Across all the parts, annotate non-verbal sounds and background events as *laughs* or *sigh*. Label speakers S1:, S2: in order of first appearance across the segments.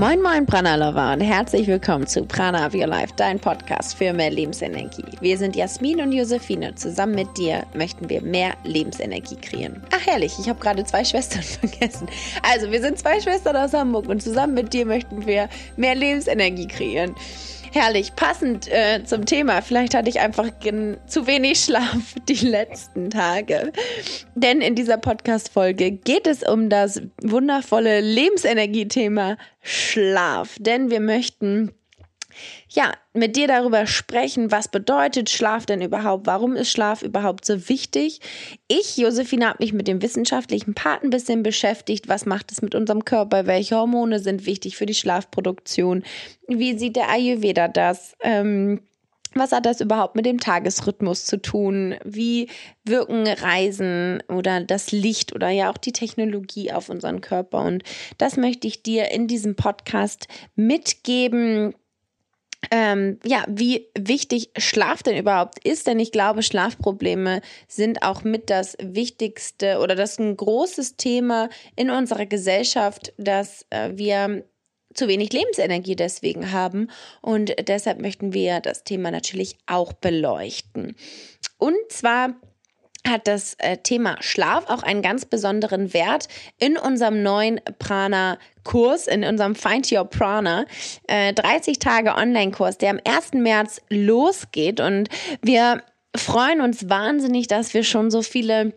S1: Moin Moin Prana Lover und herzlich willkommen zu Prana of Your Life, dein Podcast für mehr Lebensenergie. Wir sind Jasmin und Josephine. Zusammen mit dir möchten wir mehr Lebensenergie kreieren. Ach herrlich, ich habe gerade zwei *laughs* Schwestern vergessen. Also wir sind zwei Schwestern aus Hamburg und zusammen mit dir möchten wir mehr Lebensenergie kreieren. Herrlich, passend äh, zum Thema. Vielleicht hatte ich einfach zu wenig Schlaf *laughs* die letzten Tage. Denn in dieser Podcast-Folge geht es um das wundervolle Lebensenergie-Thema Schlaf. Denn wir möchten ja, mit dir darüber sprechen, was bedeutet Schlaf denn überhaupt? Warum ist Schlaf überhaupt so wichtig? Ich, Josephine, habe mich mit dem wissenschaftlichen Part ein bisschen beschäftigt. Was macht es mit unserem Körper? Welche Hormone sind wichtig für die Schlafproduktion? Wie sieht der Ayurveda das? Ähm, was hat das überhaupt mit dem Tagesrhythmus zu tun? Wie wirken Reisen oder das Licht oder ja auch die Technologie auf unseren Körper? Und das möchte ich dir in diesem Podcast mitgeben ähm, ja, wie wichtig Schlaf denn überhaupt ist, denn ich glaube, Schlafprobleme sind auch mit das wichtigste oder das ist ein großes Thema in unserer Gesellschaft, dass äh, wir zu wenig Lebensenergie deswegen haben und deshalb möchten wir das Thema natürlich auch beleuchten. Und zwar hat das äh, Thema Schlaf auch einen ganz besonderen Wert in unserem neuen Prana-Kurs, in unserem Find Your Prana, äh, 30 Tage Online-Kurs, der am 1. März losgeht. Und wir freuen uns wahnsinnig, dass wir schon so viele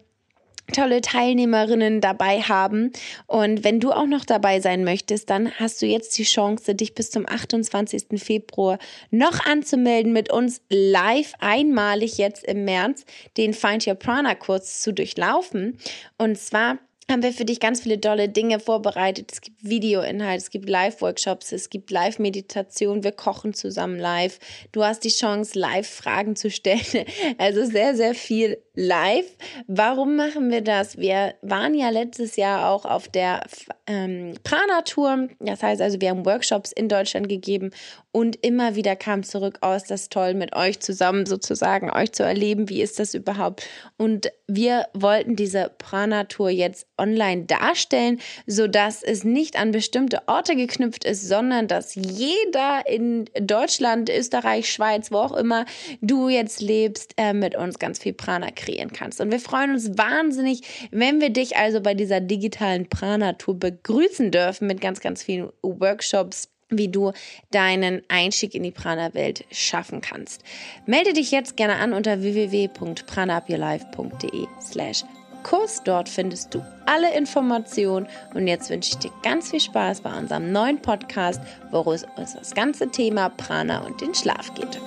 S1: tolle Teilnehmerinnen dabei haben. Und wenn du auch noch dabei sein möchtest, dann hast du jetzt die Chance, dich bis zum 28. Februar noch anzumelden, mit uns live einmalig jetzt im März den Find Your Prana Kurs zu durchlaufen. Und zwar haben wir für dich ganz viele tolle Dinge vorbereitet. Es gibt Videoinhalt, es gibt Live-Workshops, es gibt Live-Meditation, wir kochen zusammen live. Du hast die Chance, Live-Fragen zu stellen. *laughs* Also sehr, sehr viel live. Warum machen wir das? Wir waren ja letztes Jahr auch auf der ähm, Prana-Tour. Das heißt also, wir haben Workshops in Deutschland gegeben und immer wieder kam zurück aus, das toll mit euch zusammen sozusagen, euch zu erleben. Wie ist das überhaupt? Und wir wollten diese Prana-Tour jetzt online darstellen, sodass es nicht an bestimmte Orte geknüpft ist, sondern dass jeder in Deutschland, Österreich, Schweiz, wo auch immer du jetzt lebst, äh, mit uns ganz viel Prana kreieren kannst. Und wir freuen uns wahnsinnig, wenn wir dich also bei dieser digitalen Prana-Tour begrüßen dürfen mit ganz, ganz vielen Workshops, wie du deinen Einstieg in die Prana-Welt schaffen kannst. Melde dich jetzt gerne an unter www.pranaupyourlife.de slash Kurs. Dort findest du alle Informationen. Und jetzt wünsche ich dir ganz viel Spaß bei unserem neuen Podcast, wo es um das ganze Thema Prana und den Schlaf geht.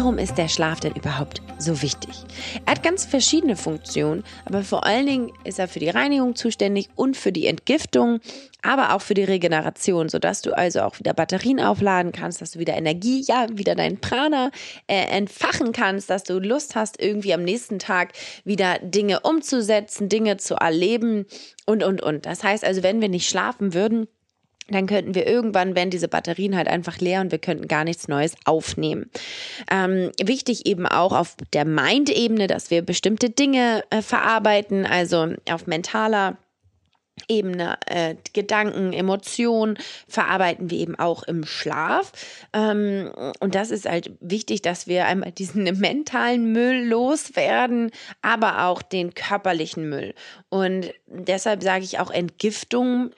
S1: Warum ist der Schlaf denn überhaupt so wichtig? Er hat ganz verschiedene Funktionen, aber vor allen Dingen ist er für die Reinigung zuständig und für die Entgiftung, aber auch für die Regeneration, sodass du also auch wieder Batterien aufladen kannst, dass du wieder Energie, ja, wieder deinen Prana äh, entfachen kannst, dass du Lust hast, irgendwie am nächsten Tag wieder Dinge umzusetzen, Dinge zu erleben und, und, und. Das heißt also, wenn wir nicht schlafen würden, dann könnten wir irgendwann, wenn diese Batterien halt einfach leer und wir könnten gar nichts Neues aufnehmen. Ähm, wichtig eben auch auf der Mind-Ebene, dass wir bestimmte Dinge äh, verarbeiten, also auf mentaler Ebene, äh, Gedanken, Emotionen verarbeiten wir eben auch im Schlaf. Ähm, und das ist halt wichtig, dass wir einmal diesen *laughs* mentalen Müll loswerden, aber auch den körperlichen Müll. Und deshalb sage ich auch Entgiftung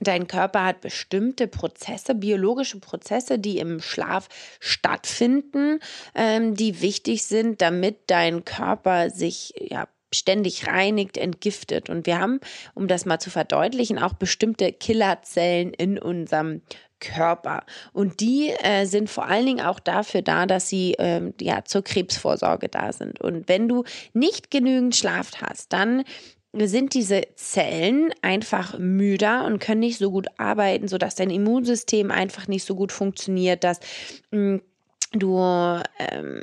S1: Dein Körper hat bestimmte Prozesse, biologische Prozesse, die im Schlaf stattfinden, ähm, die wichtig sind, damit dein Körper sich ja ständig reinigt, entgiftet. Und wir haben, um das mal zu verdeutlichen, auch bestimmte Killerzellen in unserem Körper. Und die äh, sind vor allen Dingen auch dafür da, dass sie ähm, ja zur Krebsvorsorge da sind. Und wenn du nicht genügend Schlaf hast, dann sind diese Zellen einfach müder und können nicht so gut arbeiten, sodass dein Immunsystem einfach nicht so gut funktioniert, dass mh, mm, du ähm,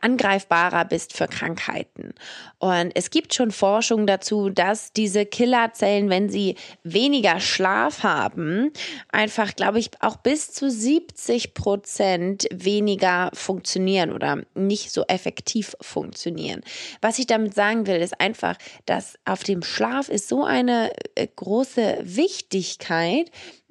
S1: angreifbarer bist für Krankheiten. Und es gibt schon Forschung dazu, dass diese Killerzellen, wenn sie weniger Schlaf haben, einfach, glaube ich, auch bis zu 70 Prozent weniger funktionieren oder nicht so effektiv funktionieren. Was ich damit sagen will, ist einfach, dass auf dem Schlaf ist so eine äh, große Wichtigkeit,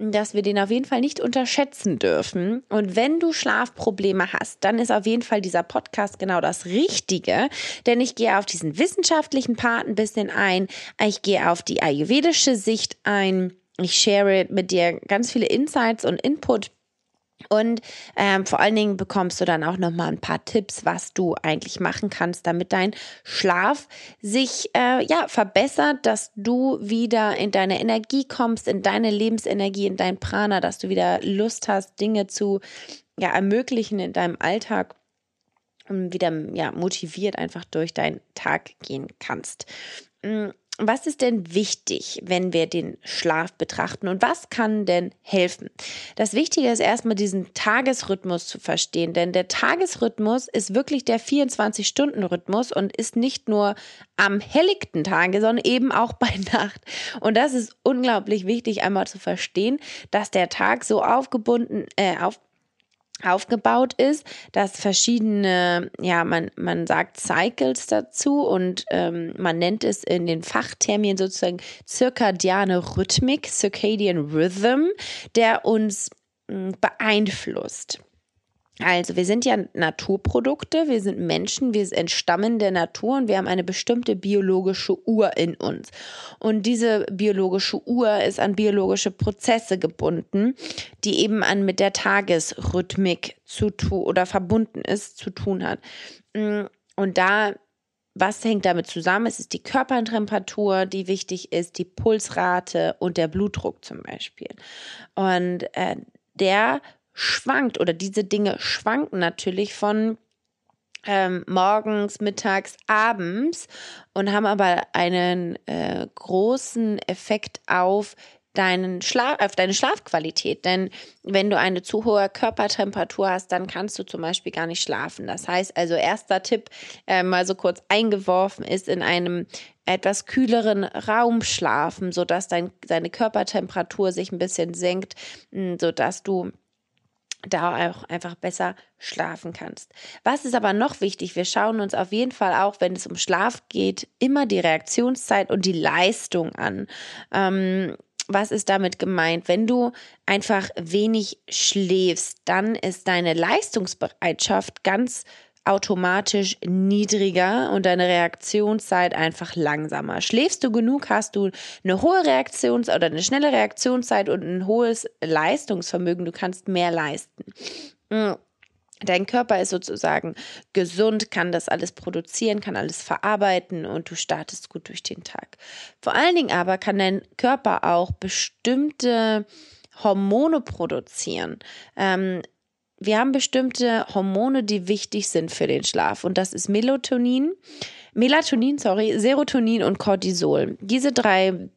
S1: dass wir den auf jeden Fall nicht unterschätzen dürfen. Und wenn du Schlafprobleme hast, dann ist auf jeden Fall dieser Podcast genau das Richtige, denn ich gehe auf diesen wissenschaftlichen Part ein bisschen ein, ich gehe auf die ayurvedische Sicht ein, ich share mit dir ganz viele Insights und Input und ähm, vor allen Dingen bekommst du dann auch noch mal ein paar Tipps, was du eigentlich machen kannst, damit dein Schlaf sich äh, ja verbessert, dass du wieder in deine Energie kommst, in deine Lebensenergie, in dein Prana, dass du wieder Lust hast, Dinge zu ja, ermöglichen in deinem Alltag und wieder ja, motiviert einfach durch deinen Tag gehen kannst. Was ist denn wichtig, wenn wir den Schlaf betrachten und was kann denn helfen? Das Wichtige ist erstmal diesen Tagesrhythmus zu verstehen, denn der Tagesrhythmus ist wirklich der 24-Stunden-Rhythmus und ist nicht nur am helllichten Tage, sondern eben auch bei *laughs* Nacht. Und das ist unglaublich wichtig einmal zu verstehen, dass der Tag so aufgebunden, äh, auf, aufgebaut ist, dass verschiedene, ja, man, man sagt Cycles dazu und ähm, man nennt es in den Fachterminen sozusagen zirkadiane Rhythmik, Circadian Rhythm, der uns mh, beeinflusst. Also, wir sind ja Naturprodukte, wir sind Menschen, wir entstammen der Natur und wir haben eine bestimmte biologische Uhr in uns. Und diese biologische Uhr ist an biologische Prozesse gebunden, die eben an mit der Tagesrhythmik zu tun oder verbunden ist, zu tun hat. Mm, und da was hängt damit zusammen? Es ist die Körpertemperatur, die wichtig ist, die Pulsrate und der Blutdruck zum Beispiel. Und äh, der schwankt oder diese Dinge schwanken natürlich von ähm, morgens, mittags, abends und haben aber einen äh, großen Effekt auf deinen Schlaf, auf deine Schlafqualität. Denn wenn du eine zu hohe Körpertemperatur hast, dann kannst du zum Beispiel gar nicht schlafen. Das heißt also, erster Tipp, äh, mal so kurz eingeworfen, ist in einem etwas kühleren Raum schlafen, sodass dein, deine Körpertemperatur sich ein bisschen senkt, sodass du da auch einfach besser schlafen kannst. Was ist aber noch wichtig? Wir schauen uns auf jeden Fall auch, wenn es um Schlaf geht, immer die Reaktionszeit und die Leistung an. Ähm, was ist damit gemeint? Wenn du einfach wenig schläfst, dann ist deine Leistungsbereitschaft ganz automatisch niedriger und deine Reaktionszeit einfach langsamer. Schläfst du genug, hast du eine hohe Reaktions- oder eine schnelle Reaktionszeit und ein hohes Leistungsvermögen. Du kannst mehr leisten. Mm. Dein Körper ist sozusagen gesund, kann das alles produzieren, kann alles verarbeiten und du startest gut durch den Tag. Vor allen Dingen aber kann dein Körper auch bestimmte Hormone produzieren. Ähm, wir haben bestimmte Hormone, die wichtig sind für den Schlaf. Und das ist Melatonin, Melatonin, sorry, Serotonin und Cortisol. Diese drei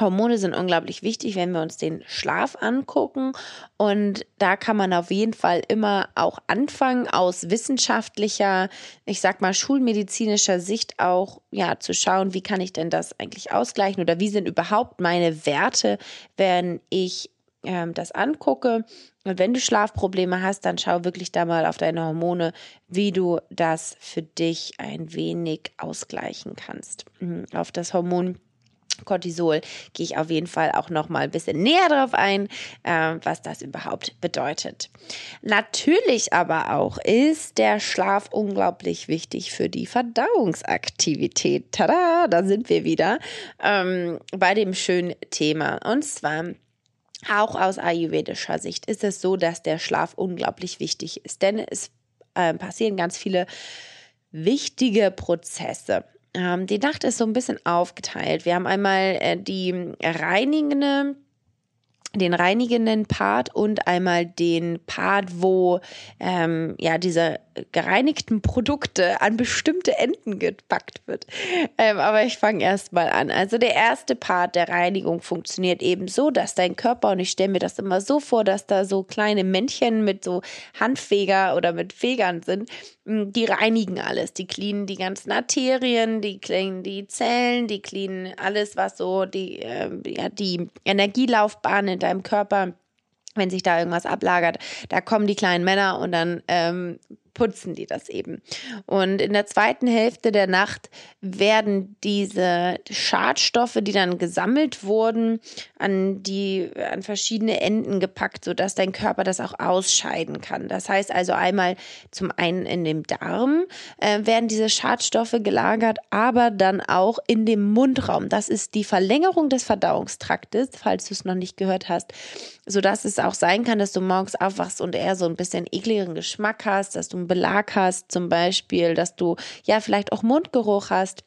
S1: Hormone sind unglaublich wichtig, wenn wir uns den Schlaf angucken. Und da kann man auf jeden Fall immer auch anfangen, aus wissenschaftlicher, ich sag mal, schulmedizinischer Sicht auch, ja, zu schauen, wie kann ich denn das eigentlich ausgleichen oder wie sind überhaupt meine Werte, wenn ich ähm, das angucke. Und wenn du Schlafprobleme hast, dann schau wirklich da mal auf deine Hormone, wie du das für dich ein wenig ausgleichen kannst. Mhm, auf das Hormon Cortisol gehe ich auf jeden Fall auch noch mal ein bisschen näher drauf ein, äh, was das überhaupt bedeutet. Natürlich aber auch ist der Schlaf unglaublich wichtig für die Verdauungsaktivität. Tada, da sind wir wieder ähm, bei dem schönen Thema. Und zwar auch aus ayurvedischer Sicht ist es so, dass der Schlaf unglaublich wichtig ist, denn es äh, passieren ganz viele wichtige Prozesse. Ähm, die Nacht ist so ein bisschen aufgeteilt. Wir haben einmal äh, die reinigende den reinigenden Part und einmal den Part, wo ähm, ja diese gereinigten Produkte an bestimmte Enden gepackt wird. Ähm, aber ich fange erst mal an. Also der erste Part der Reinigung funktioniert eben so, dass dein Körper, und ich stelle mir das immer so vor, dass da so kleine Männchen mit so Handfeger oder mit Fegern sind, hm, die reinigen alles. Die cleanen die ganzen Arterien, die cleanen die Zellen, die cleanen alles, was so die, äh, ja, die Energielaufbahn in deinem Körper wenn sich da irgendwas ablagert, da kommen die kleinen Männer und dann ähm, putzen die das eben. Und in der zweiten Hälfte der Nacht werden diese Schadstoffe, die dann gesammelt wurden, an die an verschiedene Enden gepackt, sodass dein Körper das auch ausscheiden kann. Das heißt also einmal zum einen in dem Darm äh, werden diese Schadstoffe gelagert, aber dann auch in dem Mundraum. Das ist die Verlängerung des Verdauungstraktes, falls du es noch nicht gehört hast, sodass es auch sein kann, dass du morgens aufwachst und eher so ein bisschen ekligen Geschmack hast, dass du Belag hast, zum Beispiel, dass du ja vielleicht auch Mundgeruch hast,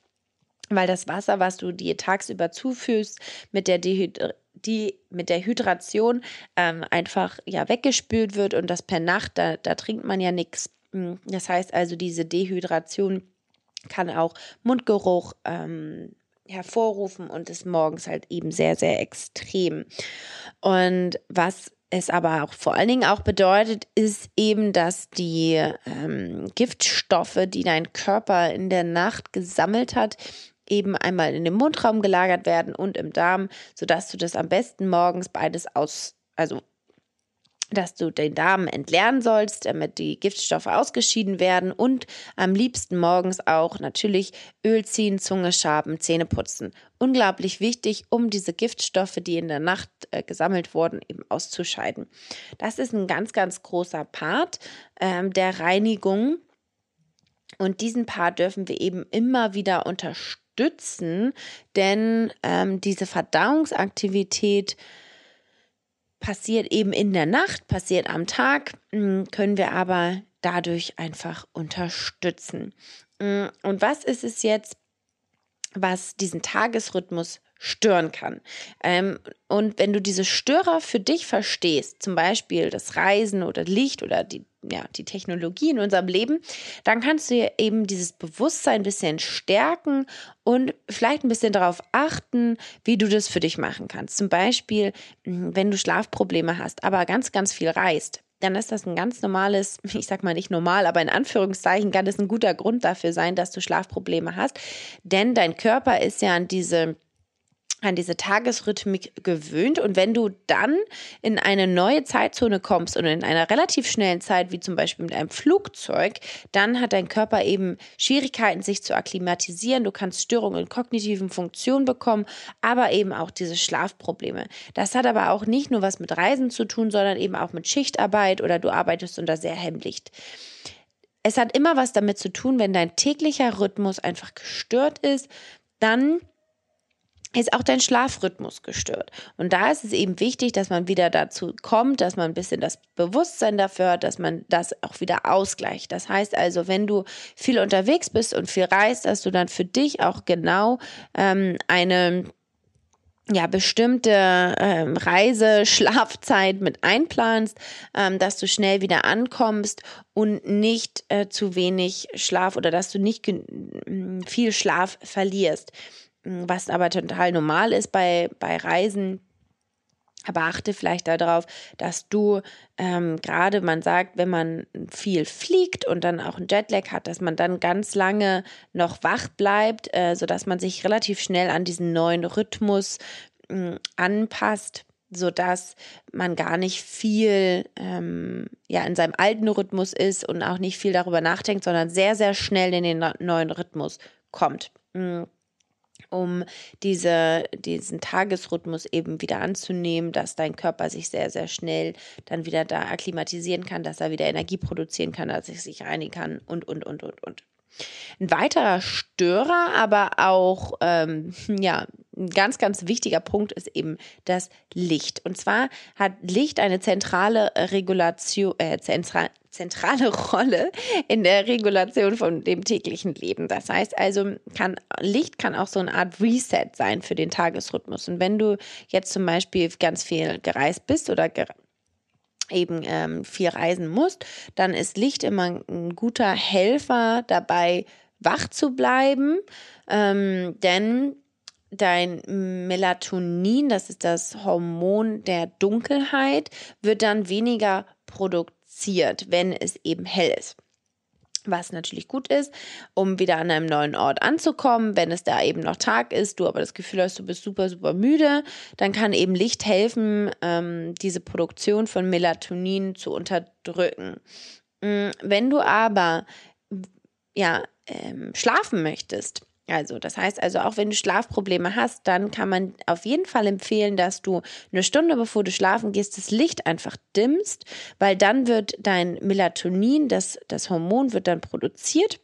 S1: weil das Wasser, was du dir tagsüber zuführst, mit der Dehydra die mit der Hydration ähm, einfach ja weggespült wird und das per Nacht, da, da trinkt man ja nichts. Hm, das heißt also, diese Dehydration kann auch Mundgeruch ähm, hervorrufen und ist morgens halt eben sehr, sehr extrem. Und was es aber auch vor allen Dingen auch bedeutet, ist eben, dass die ähm, Giftstoffe, die dein Körper in der Nacht gesammelt hat, eben einmal in dem Mundraum gelagert werden und im Darm, sodass du das am besten morgens beides aus, also dass du den Darm entleeren sollst, damit die Giftstoffe ausgeschieden werden und am liebsten morgens auch natürlich Öl ziehen, Zunge schaben, Zähne putzen. Unglaublich wichtig, um diese Giftstoffe, die in der Nacht äh, gesammelt wurden, eben auszuscheiden. Das ist ein ganz, ganz großer Part ähm, der Reinigung. Und diesen Part dürfen wir eben immer wieder unterstützen, denn ähm, diese Verdauungsaktivität passiert eben in der Nacht, passiert am Tag, hm, können wir aber dadurch einfach unterstützen. Hm, und was ist es jetzt, was diesen Tagesrhythmus stören kann. Ähm, und wenn du diese Störer für dich verstehst, zum Beispiel das Reisen oder Licht oder die, ja, die Technologie in unserem Leben, dann kannst du eben dieses Bewusstsein ein bisschen stärken und vielleicht ein bisschen darauf achten, wie du das für dich machen kannst. Zum Beispiel, hm, wenn du Schlafprobleme hast, aber ganz, ganz viel reist dann ist das ein ganz normales, *laughs* ich sag mal nicht normal, aber in Anführungszeichen kann das ein guter Grund dafür sein, dass du Schlafprobleme hast. Denn dein Körper ist ja an diese an diese Tagesrhythmik gewöhnt. Und wenn du dann in eine neue Zeitzone kommst und in einer relativ schnellen Zeit, wie zum Beispiel mit einem Flugzeug, dann hat dein Körper eben Schwierigkeiten, sich zu akklimatisieren. Du kannst Störungen in kognitiven Funktionen bekommen, aber eben auch diese Schlafprobleme. Das hat aber auch nicht nur was mit Reisen zu tun, sondern eben auch mit Schichtarbeit oder du arbeitest unter sehr Hemmlicht. Es hat immer was damit zu tun, wenn dein täglicher Rhythmus einfach gestört ist, dann ist auch dein Schlafrhythmus gestört. Und da ist es eben wichtig, dass man wieder dazu kommt, dass man ein bisschen das Bewusstsein dafür hat, dass man das auch wieder ausgleicht. Das heißt also, wenn du viel unterwegs bist und viel reist, dass du dann für dich auch genau ähm, eine ja, bestimmte ähm, Reise, Schlafzeit mit einplanst, ähm, dass du schnell wieder ankommst und nicht äh, zu wenig Schlaf oder dass du nicht viel Schlaf verlierst was aber total normal ist bei, bei Reisen. Aber achte vielleicht darauf, dass du ähm, gerade, man sagt, wenn man viel fliegt und dann auch einen Jetlag hat, dass man dann ganz lange noch wach bleibt, äh, sodass man sich relativ schnell an diesen neuen Rhythmus äh, anpasst, sodass man gar nicht viel ähm, ja, in seinem alten Rhythmus ist und auch nicht viel darüber nachdenkt, sondern sehr, sehr schnell in den neuen Rhythmus kommt. Mhm um diese, diesen Tagesrhythmus eben wieder anzunehmen, dass dein Körper sich sehr, sehr schnell dann wieder da akklimatisieren kann, dass er wieder Energie produzieren kann, dass er sich reinigen kann und, und, und, und, und. Ein weiterer Störer, aber auch ähm, ja, ein ganz, ganz wichtiger Punkt ist eben das Licht. Und zwar hat Licht eine zentrale Regulation, äh, zentra zentrale *laughs* Rolle in der Regulation von dem täglichen Leben. Das heißt also, kann, Licht kann auch so eine Art Reset sein für den Tagesrhythmus. Und wenn du jetzt zum Beispiel ganz viel gereist bist oder eben ähm, viel reisen musst, dann ist Licht immer ein guter Helfer dabei, wach zu bleiben. Ähm, denn dein Melatonin, das ist das Hormon der Dunkelheit, wird dann weniger produziert, wenn es eben hell ist. Was natürlich gut ist, um wieder an einem neuen Ort anzukommen. Wenn es da eben noch Tag ist, du aber das Gefühl hast, du bist super, super müde, dann kann eben Licht helfen, ähm, diese Produktion von Melatonin zu unterdrücken. Mm, wenn du aber ja, ähm, schlafen möchtest, also, das heißt also, auch wenn du Schlafprobleme hast, dann kann man auf jeden Fall empfehlen, dass du eine Stunde bevor du schlafen gehst, das Licht einfach dimmst, weil dann wird dein Melatonin, das, das Hormon, wird dann produziert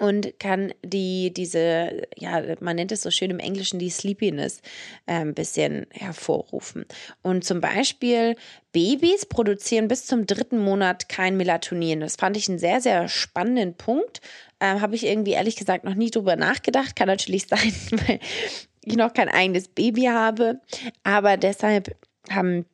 S1: und kann die diese ja man nennt es so schön im Englischen die Sleepiness äh, ein bisschen hervorrufen. Und zum Beispiel Babys produzieren bis zum dritten Monat kein Melatonin. Das fand ich einen sehr sehr spannenden Punkt ähm, habe ich irgendwie ehrlich gesagt noch nie drüber nachgedacht. Kann natürlich *laughs* sein weil ich noch kein eigenes Baby habe. Aber deshalb haben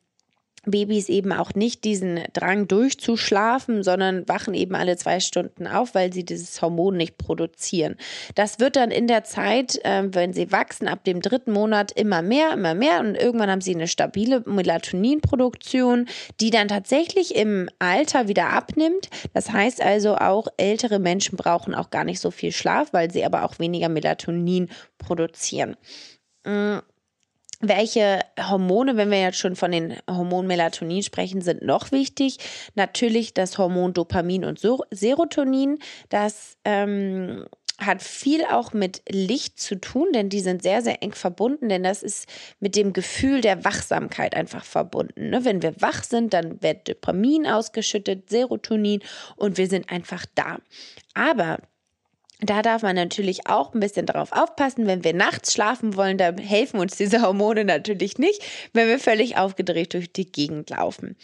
S1: Babys eben auch nicht diesen Drang durchzuschlafen, sondern wachen eben alle zwei Stunden auf, weil sie dieses Hormon nicht produzieren. Das wird dann in der Zeit, äh, wenn sie wachsen, ab dem dritten Monat immer mehr, immer mehr und irgendwann haben sie eine stabile Melatoninproduktion, die dann tatsächlich im Alter wieder abnimmt. Das heißt also auch ältere Menschen brauchen auch gar nicht so viel Schlaf, weil sie aber auch weniger Melatonin produzieren. Mm, welche Hormone, wenn wir jetzt schon von den Hormonen Melatonin sprechen, sind noch wichtig? Natürlich das Hormon Dopamin und Serotonin. Das ähm, hat viel auch mit Licht zu tun, denn die sind sehr, sehr eng verbunden, denn das ist mit dem Gefühl der Wachsamkeit einfach verbunden. Ne? Wenn wir wach sind, dann wird Dopamin ausgeschüttet, Serotonin und wir sind einfach da. Aber da darf man natürlich auch ein bisschen darauf aufpassen, wenn wir nachts schlafen wollen, da helfen uns diese Hormone natürlich nicht, wenn wir völlig aufgedreht durch die Gegend laufen.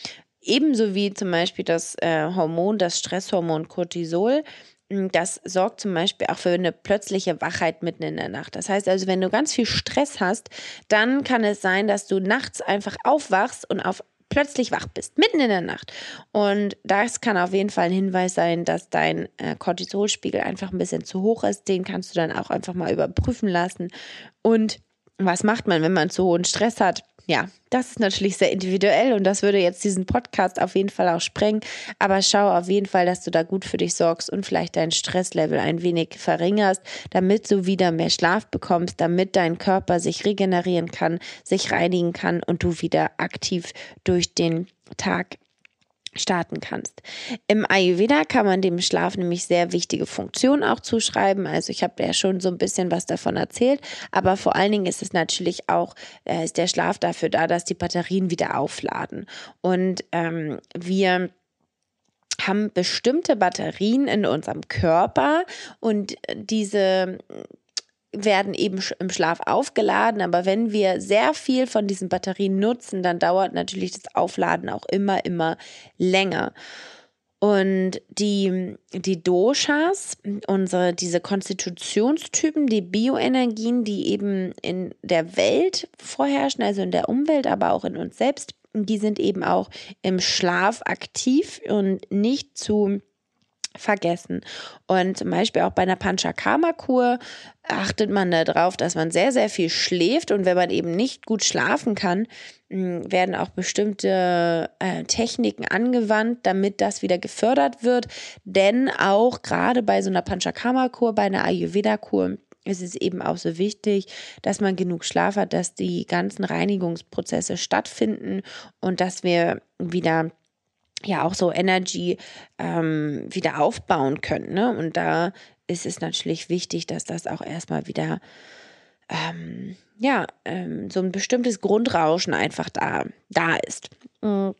S1: Ebenso wie zum Beispiel das äh, Hormon, das Stresshormon Cortisol, hm, das sorgt zum Beispiel auch für eine plötzliche Wachheit mitten in der Nacht. Das heißt also, wenn du ganz viel Stress hast, dann kann es sein, dass du nachts einfach aufwachst und auf plötzlich wach bist, mitten in der Nacht. Und das kann auf jeden Fall ein Hinweis sein, dass dein äh, Cortisolspiegel einfach ein bisschen zu hoch ist. Den kannst du dann auch einfach mal überprüfen lassen. Und was macht man, wenn man zu hohen Stress hat? Ja, das ist natürlich sehr individuell und das würde jetzt diesen Podcast auf jeden Fall auch sprengen. Aber schau auf jeden Fall, dass du da gut für dich sorgst und vielleicht dein Stresslevel ein wenig verringerst, damit du wieder mehr Schlaf bekommst, damit dein Körper sich regenerieren kann, sich reinigen kann und du wieder aktiv durch den Tag starten kannst. Im Ayurveda kann man dem Schlaf nämlich sehr wichtige Funktionen auch zuschreiben. Also ich habe ja schon so ein bisschen was davon erzählt, aber vor allen Dingen ist es natürlich auch, äh, ist der Schlaf dafür da, dass die Batterien wieder aufladen. Und ähm, wir haben bestimmte Batterien in unserem Körper und diese werden eben im Schlaf aufgeladen, aber wenn wir sehr viel von diesen Batterien nutzen, dann dauert natürlich das Aufladen auch immer, immer länger. Und die, die Doshas, unsere, diese Konstitutionstypen, die Bioenergien, die eben in der Welt vorherrschen, also in der Umwelt, aber auch in uns selbst, die sind eben auch im Schlaf aktiv und nicht zu vergessen. Und zum Beispiel auch bei einer Panchakarma-Kur achtet man darauf, dass man sehr, sehr viel schläft. Und wenn man eben nicht gut schlafen kann, hm, werden auch bestimmte äh, Techniken angewandt, damit das wieder gefördert wird. Denn auch gerade bei so einer Panchakarma-Kur, bei einer Ayurveda-Kur, ist es eben auch so wichtig, dass man genug Schlaf hat, dass die ganzen Reinigungsprozesse stattfinden und dass wir wieder ja auch so Energy ähm, wieder aufbauen können. Ne? Und da ist es natürlich wichtig, dass das auch erstmal wieder ähm, ja ähm, so ein bestimmtes Grundrauschen einfach da da ist. Mhm.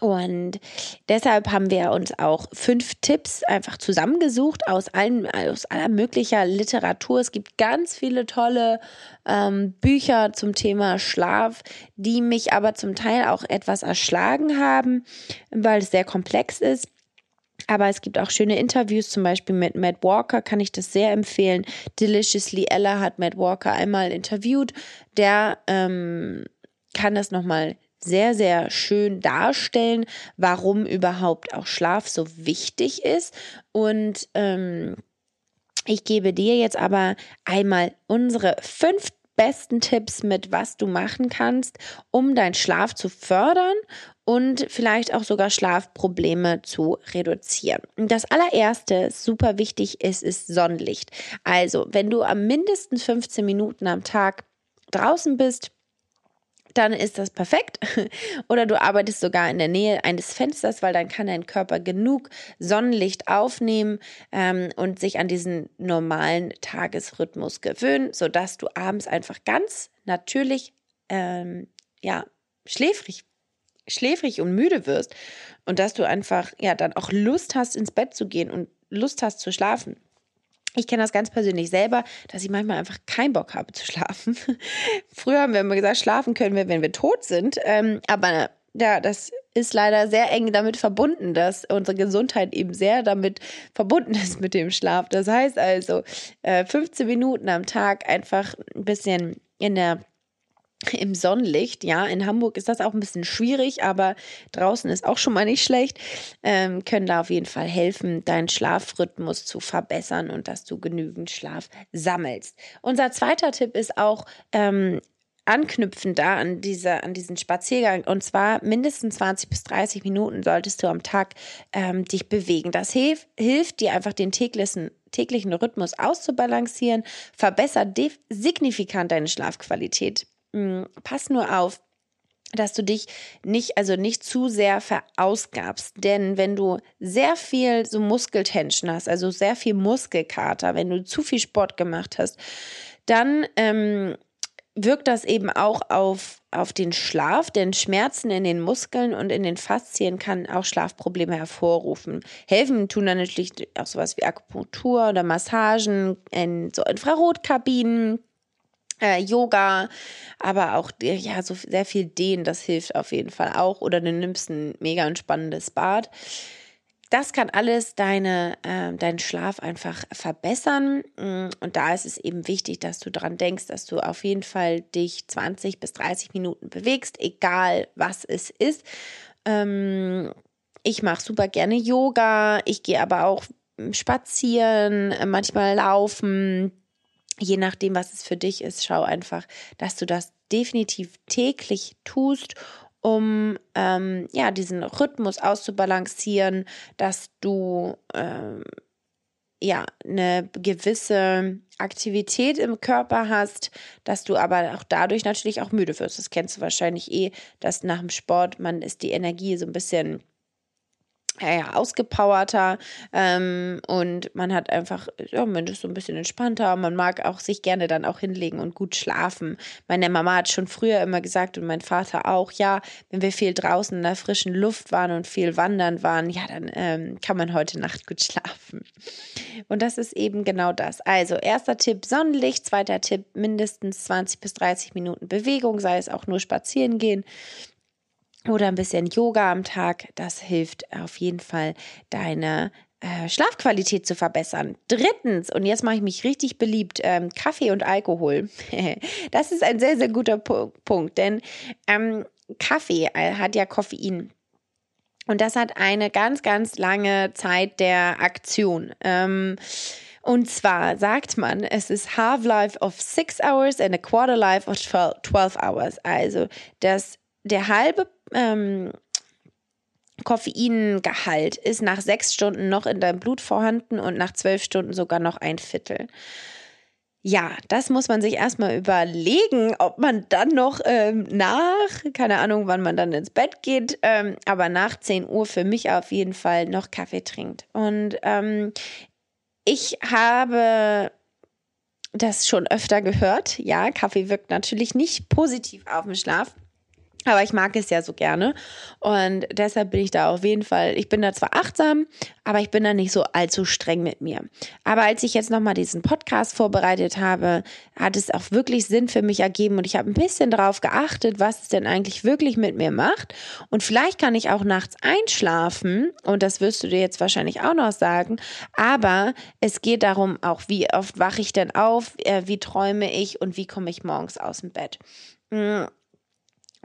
S1: Und deshalb haben wir uns auch fünf Tipps einfach zusammengesucht aus allen, aus aller möglicher Literatur. Es gibt ganz viele tolle ähm, Bücher zum Thema Schlaf, die mich aber zum Teil auch etwas erschlagen haben, weil es sehr komplex ist. Aber es gibt auch schöne Interviews, zum Beispiel mit Matt Walker, kann ich das sehr empfehlen. Deliciously Ella hat Matt Walker einmal interviewt. Der ähm, kann das nochmal sehr, sehr schön darstellen, warum überhaupt auch Schlaf so wichtig ist. Und ähm, ich gebe dir jetzt aber einmal unsere fünf besten Tipps mit, was du machen kannst, um deinen Schlaf zu fördern und vielleicht auch sogar Schlafprobleme zu reduzieren. Das allererste, super wichtig ist, ist Sonnenlicht. Also, wenn du am mindestens 15 Minuten am Tag draußen bist, dann ist das perfekt. *laughs* Oder du arbeitest sogar in der Nähe eines Fensters, weil dann kann dein Körper genug Sonnenlicht aufnehmen ähm, und sich an diesen normalen Tagesrhythmus gewöhnen, sodass du abends einfach ganz natürlich ähm, ja, schläfrig schläfrig und müde wirst und dass du einfach ja dann auch Lust hast ins Bett zu gehen und Lust hast zu schlafen. Ich kenne das ganz persönlich selber, dass ich manchmal einfach keinen Bock habe zu schlafen. *laughs* Früher haben wir immer gesagt, schlafen können wir, wenn wir tot sind. Ähm, aber ja, das ist leider sehr eng damit verbunden, dass unsere Gesundheit eben sehr damit verbunden *laughs* ist mit dem Schlaf. Das heißt also, äh, 15 Minuten am Tag einfach ein bisschen in der im Sonnenlicht. Ja, in Hamburg ist das auch ein bisschen schwierig, aber draußen ist auch schon mal nicht schlecht. Ähm, können da auf jeden Fall helfen, deinen Schlafrhythmus zu verbessern und dass du genügend Schlaf sammelst. Unser zweiter Tipp ist auch, ähm, anknüpfend da an, diese, an diesen Spaziergang. Und zwar mindestens 20 bis 30 Minuten solltest du am Tag ähm, dich bewegen. Das hilf, hilft dir einfach den täglichen, täglichen Rhythmus auszubalancieren, verbessert signifikant deine Schlafqualität mh, hm, pass nur auf, dass du dich nicht, also nicht zu sehr verausgabst. Denn wenn du sehr viel so Muskeltension hast, also sehr viel Muskelkater, wenn du zu viel Sport gemacht hast, dann ähm, wirkt das eben auch auf, auf den Schlaf, denn Schmerzen in den Muskeln und in den Faszien kann auch Schlafprobleme hervorrufen. Helfen tun dann natürlich auch sowas wie Akupunktur oder Massagen in so Infrarotkabinen äh, Yoga, aber auch ja so sehr viel Dehnen, das hilft auf jeden Fall auch. Oder du nimmst ein mega entspannendes Bad. Das kann alles deine, äh, deinen Schlaf einfach verbessern. Mm, und da ist es eben wichtig, dass du daran denkst, dass du auf jeden Fall dich 20 bis 30 Minuten bewegst, egal was es ist. Ähm, ich mache super gerne Yoga. Ich gehe aber auch spazieren, manchmal laufen je nachdem, was es für dich ist, schau einfach, dass du das definitiv täglich tust, um ähm, ja diesen Rhythmus auszubalancieren, dass du ähm, ja eine gewisse Aktivität im Körper hast, dass du aber auch dadurch natürlich auch müde wirst. Das kennst du wahrscheinlich eh, dass nach dem Sport man ist die Energie so ein bisschen ja, ausgepowerter ähm, und man hat einfach, ja, man ist so ein bisschen entspannter. Man mag auch sich gerne dann auch hinlegen und gut schlafen. Meine Mama hat schon früher immer gesagt und mein Vater auch, ja, wenn wir viel draußen in der frischen Luft waren und viel wandern waren, ja, dann ähm, kann man heute Nacht gut schlafen. Und das ist eben genau das. Also, erster Tipp Sonnenlicht, zweiter Tipp mindestens 20 bis 30 Minuten Bewegung, sei es auch nur spazieren gehen oder ein bisschen Yoga am Tag. Das hilft auf jeden Fall, deine äh, Schlafqualität zu verbessern. Drittens, und jetzt mache ich mich richtig beliebt, ähm, Kaffee und Alkohol. *laughs* das ist ein sehr, sehr guter P Punkt, denn ähm, Kaffee äh, hat ja Koffein. Und das hat eine ganz, ganz lange Zeit der Aktion. Ähm, und zwar sagt man, es ist Half-Life of 6 hours and a Quarter Life of 12 hours. Also das, der halbe ähm, Koffeingehalt ist nach sechs Stunden noch in deinem Blut vorhanden und nach zwölf Stunden sogar noch ein Viertel. Ja, das muss man sich erstmal überlegen, ob man dann noch ähm, nach, keine Ahnung, wann man dann ins Bett geht, ähm, aber nach 10 Uhr für mich auf jeden Fall noch Kaffee trinkt. Und ähm, ich habe das schon öfter gehört. Ja, Kaffee wirkt natürlich nicht positiv auf den Schlaf. Aber ich mag es ja so gerne. Und deshalb bin ich da auf jeden Fall, ich bin da zwar achtsam, aber ich bin da nicht so allzu streng mit mir. Aber als ich jetzt nochmal diesen Podcast vorbereitet habe, hat es auch wirklich Sinn für mich ergeben und ich habe ein bisschen darauf geachtet, was es denn eigentlich wirklich mit mir macht. Und vielleicht kann ich auch nachts einschlafen und das wirst du dir jetzt wahrscheinlich auch noch sagen. Aber es geht darum auch, wie oft wache ich denn auf, äh, wie träume ich und wie komme ich morgens aus dem Bett.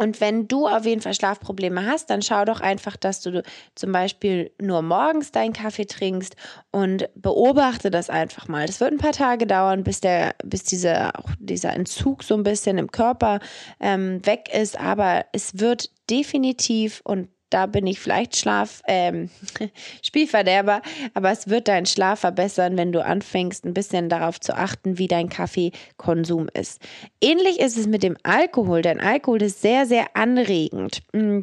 S1: Und wenn du auf jeden Fall Schlafprobleme hast, dann schau doch einfach, dass du zum Beispiel nur morgens deinen Kaffee trinkst und beobachte das einfach mal. Das wird ein paar Tage dauern, bis der, bis dieser, dieser Entzug so ein bisschen im Körper ähm, weg ist. Aber es wird definitiv und da bin ich vielleicht Schlaf, ähm, *laughs* Spielverderber, aber es wird deinen Schlaf verbessern, wenn du anfängst, ein bisschen darauf zu achten, wie dein Kaffeekonsum ist. Ähnlich ist es mit dem Alkohol, denn Alkohol ist sehr, sehr anregend mm,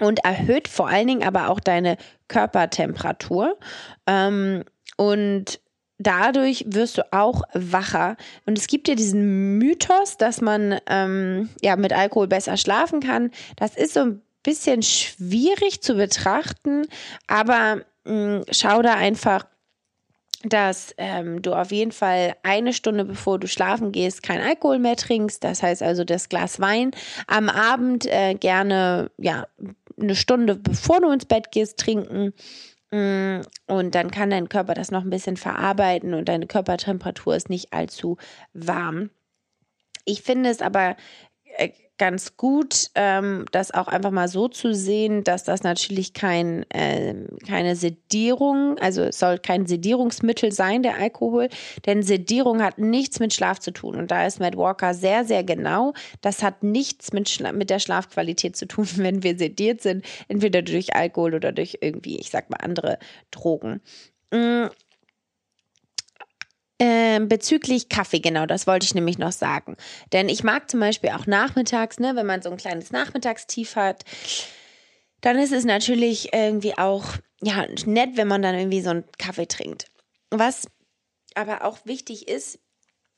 S1: und erhöht vor allen Dingen aber auch deine Körpertemperatur. Ähm, und dadurch wirst du auch wacher. Und es gibt ja diesen Mythos, dass man ähm, ja mit Alkohol besser schlafen kann. Das ist so ein bisschen schwierig zu betrachten, aber mh, mm, schau da einfach, dass ähm, du auf jeden Fall eine Stunde bevor du schlafen gehst kein Alkohol mehr trinkst. Das heißt also das Glas Wein am Abend äh, gerne ja eine Stunde bevor du ins Bett gehst trinken. Mm, und dann kann dein Körper das noch ein bisschen verarbeiten und deine Körpertemperatur ist nicht allzu warm. Ich finde es aber ganz gut, ähm, das auch einfach mal so zu sehen, dass das natürlich kein, äh, keine Sedierung, also es soll kein Sedierungsmittel sein, der Alkohol, denn Sedierung hat nichts mit Schlaf zu tun. Und da ist Matt Walker sehr, sehr genau. Das hat nichts mit, Schla mit der Schlafqualität zu tun, *laughs* wenn wir sediert sind, entweder durch Alkohol oder durch irgendwie, ich sag mal, andere Drogen. Mhm. Ähm, bezüglich Kaffee, genau, das wollte ich nämlich noch sagen. Denn ich mag zum Beispiel auch nachmittags, ne, wenn man so ein kleines Nachmittagstief hat, dann ist es natürlich irgendwie auch ja, nett, wenn man dann irgendwie so einen Kaffee trinkt. Was aber auch wichtig ist,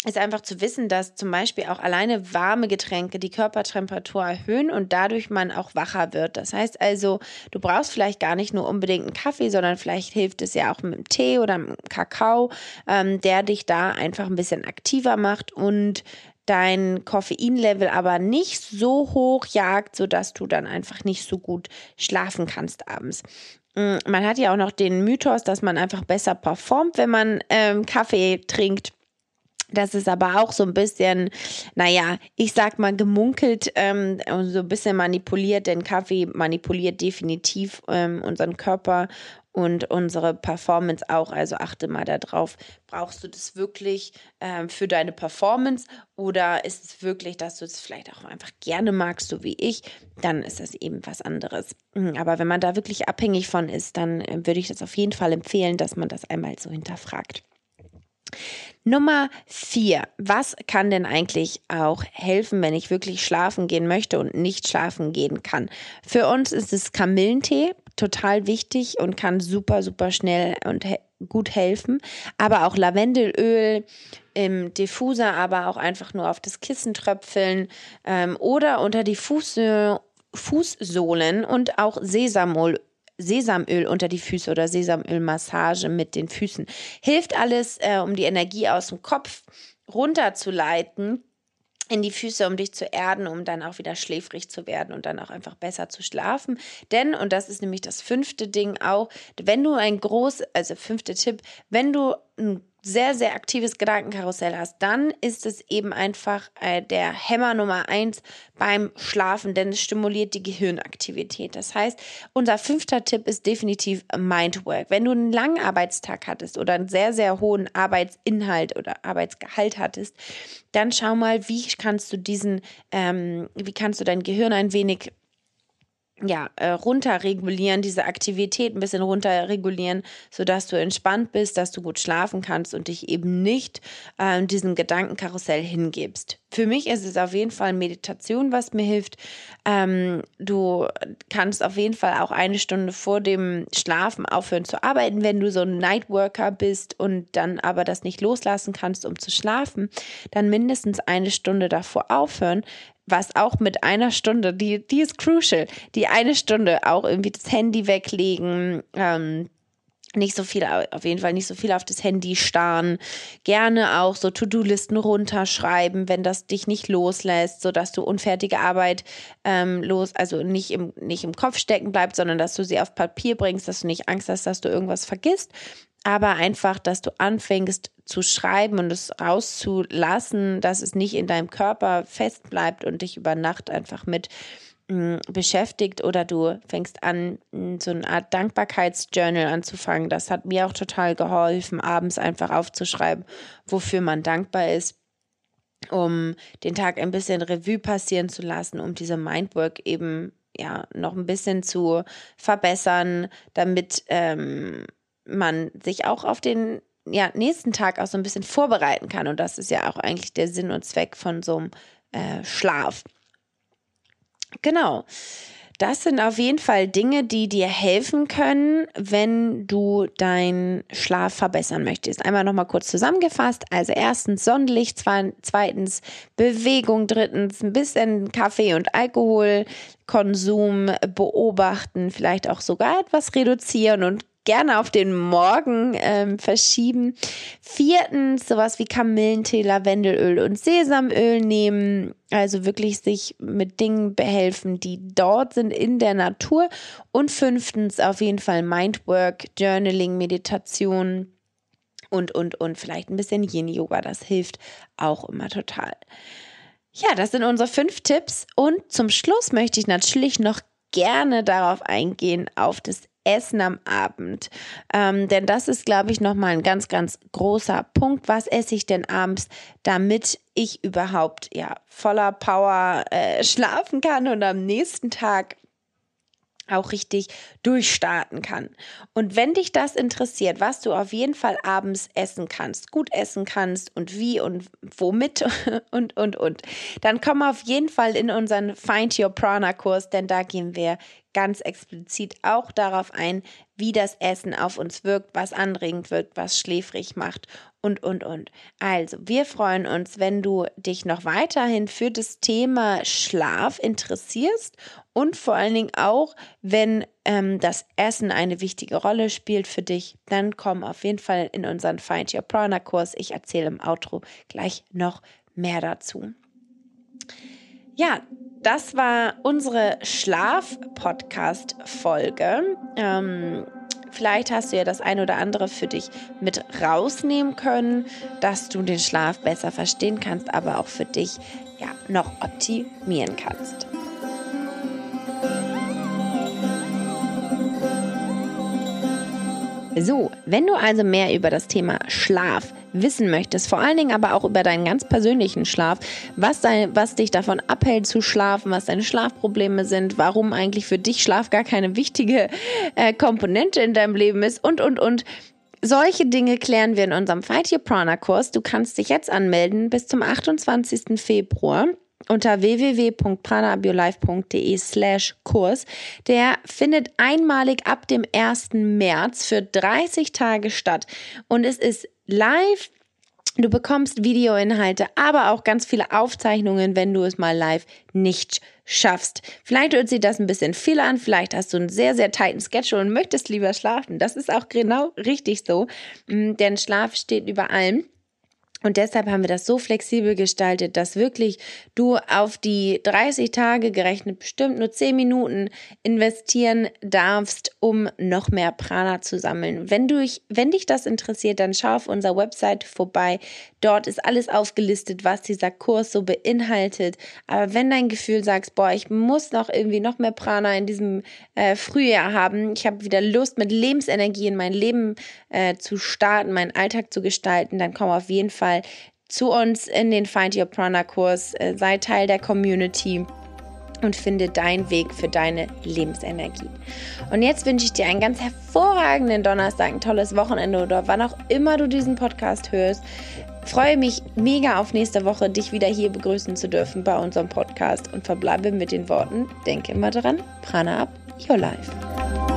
S1: ist einfach zu wissen, dass zum Beispiel auch alleine warme Getränke die Körpertemperatur erhöhen und dadurch man auch wacher wird. Das heißt also, du brauchst vielleicht gar nicht nur unbedingt einen Kaffee, sondern vielleicht hilft es ja auch mit einem Tee oder einem Kakao, ähm, der dich da einfach ein bisschen aktiver macht und dein Koffeinlevel aber nicht so hoch jagt, sodass du dann einfach nicht so gut schlafen kannst abends. Mm, man hat ja auch noch den Mythos, dass man einfach besser performt, wenn man ähm, Kaffee trinkt. Das ist aber auch so ein bisschen, naja, ich sag mal gemunkelt ähm, und so ein bisschen manipuliert, denn Kaffee manipuliert definitiv ähm, unseren Körper und unsere Performance auch. Also achte mal darauf, brauchst du das wirklich ähm, für deine Performance oder ist es wirklich, dass du es vielleicht auch einfach gerne magst, so wie ich, dann ist das eben was anderes. Hm, aber wenn man da wirklich abhängig von ist, dann äh, würde ich das auf jeden Fall empfehlen, dass man das einmal so hinterfragt. Nummer vier. Was kann denn eigentlich auch helfen, wenn ich wirklich schlafen gehen möchte und nicht schlafen gehen kann? Für uns ist es Kamillentee total wichtig und kann super, super schnell und he gut helfen. Aber auch Lavendelöl im Diffuser, aber auch einfach nur auf das Kissen tröpfeln ähm, oder unter die Fuß Fußsohlen und auch Sesamöl Sesamöl unter die Füße oder Sesamölmassage mit den Füßen. Hilft alles, äh, um die Energie aus dem Kopf runterzuleiten in die Füße, um dich zu erden, um dann auch wieder schläfrig zu werden und dann auch einfach besser zu schlafen. Denn, und das ist nämlich das fünfte Ding auch, wenn du ein groß, also fünfte Tipp, wenn du ein sehr, sehr aktives Gedankenkarussell hast, dann ist es eben einfach äh, der Hämmer Nummer eins beim Schlafen, denn es stimuliert die Gehirnaktivität. Das heißt, unser fünfter Tipp ist definitiv Mindwork. Wenn du einen langen Arbeitstag hattest oder einen sehr, sehr hohen Arbeitsinhalt oder Arbeitsgehalt hattest, dann schau mal, wie kannst du diesen, ähm, wie kannst du dein Gehirn ein wenig ja, äh, runterregulieren, diese Aktivität ein bisschen runterregulieren, sodass du entspannt bist, dass du gut schlafen kannst und dich eben nicht äh, diesem Gedankenkarussell hingibst. Für mich ist es auf jeden Fall Meditation, was mir hilft. Ähm, du kannst auf jeden Fall auch eine Stunde vor dem Schlafen aufhören zu arbeiten, wenn du so ein Nightworker bist und dann aber das nicht loslassen kannst, um zu schlafen, dann mindestens eine Stunde davor aufhören, was auch mit einer Stunde, die, die ist crucial, die eine Stunde auch irgendwie das Handy weglegen, ähm, nicht so viel, auf jeden Fall nicht so viel auf das Handy starren. Gerne auch so To-Do-Listen runterschreiben, wenn das dich nicht loslässt, sodass du unfertige Arbeit ähm, los, also nicht im, nicht im Kopf stecken bleibt, sondern dass du sie auf Papier bringst, dass du nicht Angst hast, dass du irgendwas vergisst. Aber einfach, dass du anfängst zu schreiben und es rauszulassen, dass es nicht in deinem Körper fest bleibt und dich über Nacht einfach mit mm, beschäftigt oder du fängst an, mm, so eine Art Dankbarkeitsjournal anzufangen. Das hat mir auch total geholfen, abends einfach aufzuschreiben, wofür man dankbar ist um den Tag ein bisschen Revue passieren zu lassen, um diese Mindwork eben ja noch ein bisschen zu verbessern, damit ähm, man sich auch auf den ja, nächsten Tag auch so ein bisschen vorbereiten kann. Und das ist ja auch eigentlich der Sinn und Zweck von so einem äh, Schlaf. Genau. Das sind auf jeden Fall Dinge, die dir helfen können, wenn du deinen Schlaf verbessern möchtest. Einmal nochmal kurz zusammengefasst. Also erstens Sonnenlicht, zweitens Bewegung, drittens ein bisschen Kaffee und Alkoholkonsum beobachten, vielleicht auch sogar etwas reduzieren und gerne auf den Morgen ähm, verschieben. Viertens, sowas wie Kamillentee, Lavendelöl und Sesamöl nehmen. Also wirklich sich mit Dingen behelfen, die dort sind in der Natur. Und fünftens, auf jeden Fall Mindwork, Journaling, Meditation und, und, und vielleicht ein bisschen Yin-Yoga. Das hilft auch immer total. Ja, das sind unsere fünf Tipps. Und zum Schluss möchte ich natürlich noch gerne darauf eingehen, auf das Essen am Abend. Ähm, denn das ist, glaube ich, nochmal ein ganz, ganz großer Punkt. Was esse ich denn abends, damit ich überhaupt ja voller Power äh, schlafen kann und am nächsten Tag auch richtig durchstarten kann. Und wenn dich das interessiert, was du auf jeden Fall abends essen kannst, gut essen kannst und wie und womit *laughs* und, und, und, dann komm auf jeden Fall in unseren Find Your Prana Kurs, denn da gehen wir ganz explizit auch darauf ein, wie das Essen auf uns wirkt, was anregend wirkt, was schläfrig macht und, und, und. Also, wir freuen uns, wenn du dich noch weiterhin für das Thema Schlaf interessierst und vor allen Dingen auch, wenn ähm, das Essen eine wichtige Rolle spielt für dich, dann komm auf jeden Fall in unseren Find Your Prana Kurs. Ich erzähle im Outro gleich noch mehr dazu. Ja, das war unsere Schlaf-Podcast-Folge. Ähm, vielleicht hast du ja das ein oder andere für dich mit rausnehmen können, dass du den Schlaf besser verstehen kannst, aber auch für dich ja noch optimieren kannst. So, wenn du also mehr über das Thema Schlaf wissen möchtest, vor allen Dingen aber auch über deinen ganz persönlichen Schlaf, was, dein, was dich davon abhält zu schlafen, was deine Schlafprobleme sind, warum eigentlich für dich Schlaf gar keine wichtige äh, Komponente in deinem Leben ist und, und, und. Solche Dinge klären wir in unserem Fight Your Prana Kurs. Du kannst dich jetzt anmelden bis zum 28. Februar unter www.pranabiolife.de slash Kurs. Der findet einmalig ab dem 1. März für 30 Tage statt und es ist live. Du bekommst Videoinhalte, aber auch ganz viele Aufzeichnungen, wenn du es mal live nicht schaffst. Vielleicht hört sich das ein bisschen viel an, vielleicht hast du einen sehr, sehr tighten Schedule und möchtest lieber schlafen. Das ist auch genau richtig so, mm, denn Schlaf steht über allem. Und deshalb haben wir das so flexibel gestaltet, dass wirklich du auf die 30 Tage gerechnet bestimmt nur 10 Minuten investieren darfst, um noch mehr Prana zu sammeln. Wenn, du, wenn dich das interessiert, dann schau auf unserer Website vorbei. Dort ist alles aufgelistet, was dieser Kurs so beinhaltet. Aber wenn dein Gefühl sagst, boah, ich muss noch irgendwie noch mehr Prana in diesem äh, Frühjahr haben, ich habe wieder Lust mit Lebensenergie in mein Leben äh, zu starten, meinen Alltag zu gestalten, dann komm auf jeden Fall Fall zu uns in den Find Your Prana Kurs, äh, sei Teil der Community und finde deinen Weg für deine Lebensenergie. Und jetzt wünsche ich dir einen ganz hervorragenden Donnerstag, ein tolles Wochenende oder wann auch immer du diesen Podcast hörst. Freue mich mega auf nächste Woche, dich wieder hier begrüßen zu dürfen bei unserem Podcast und verbleibe mit den Worten, denke immer dran, Prana up your life.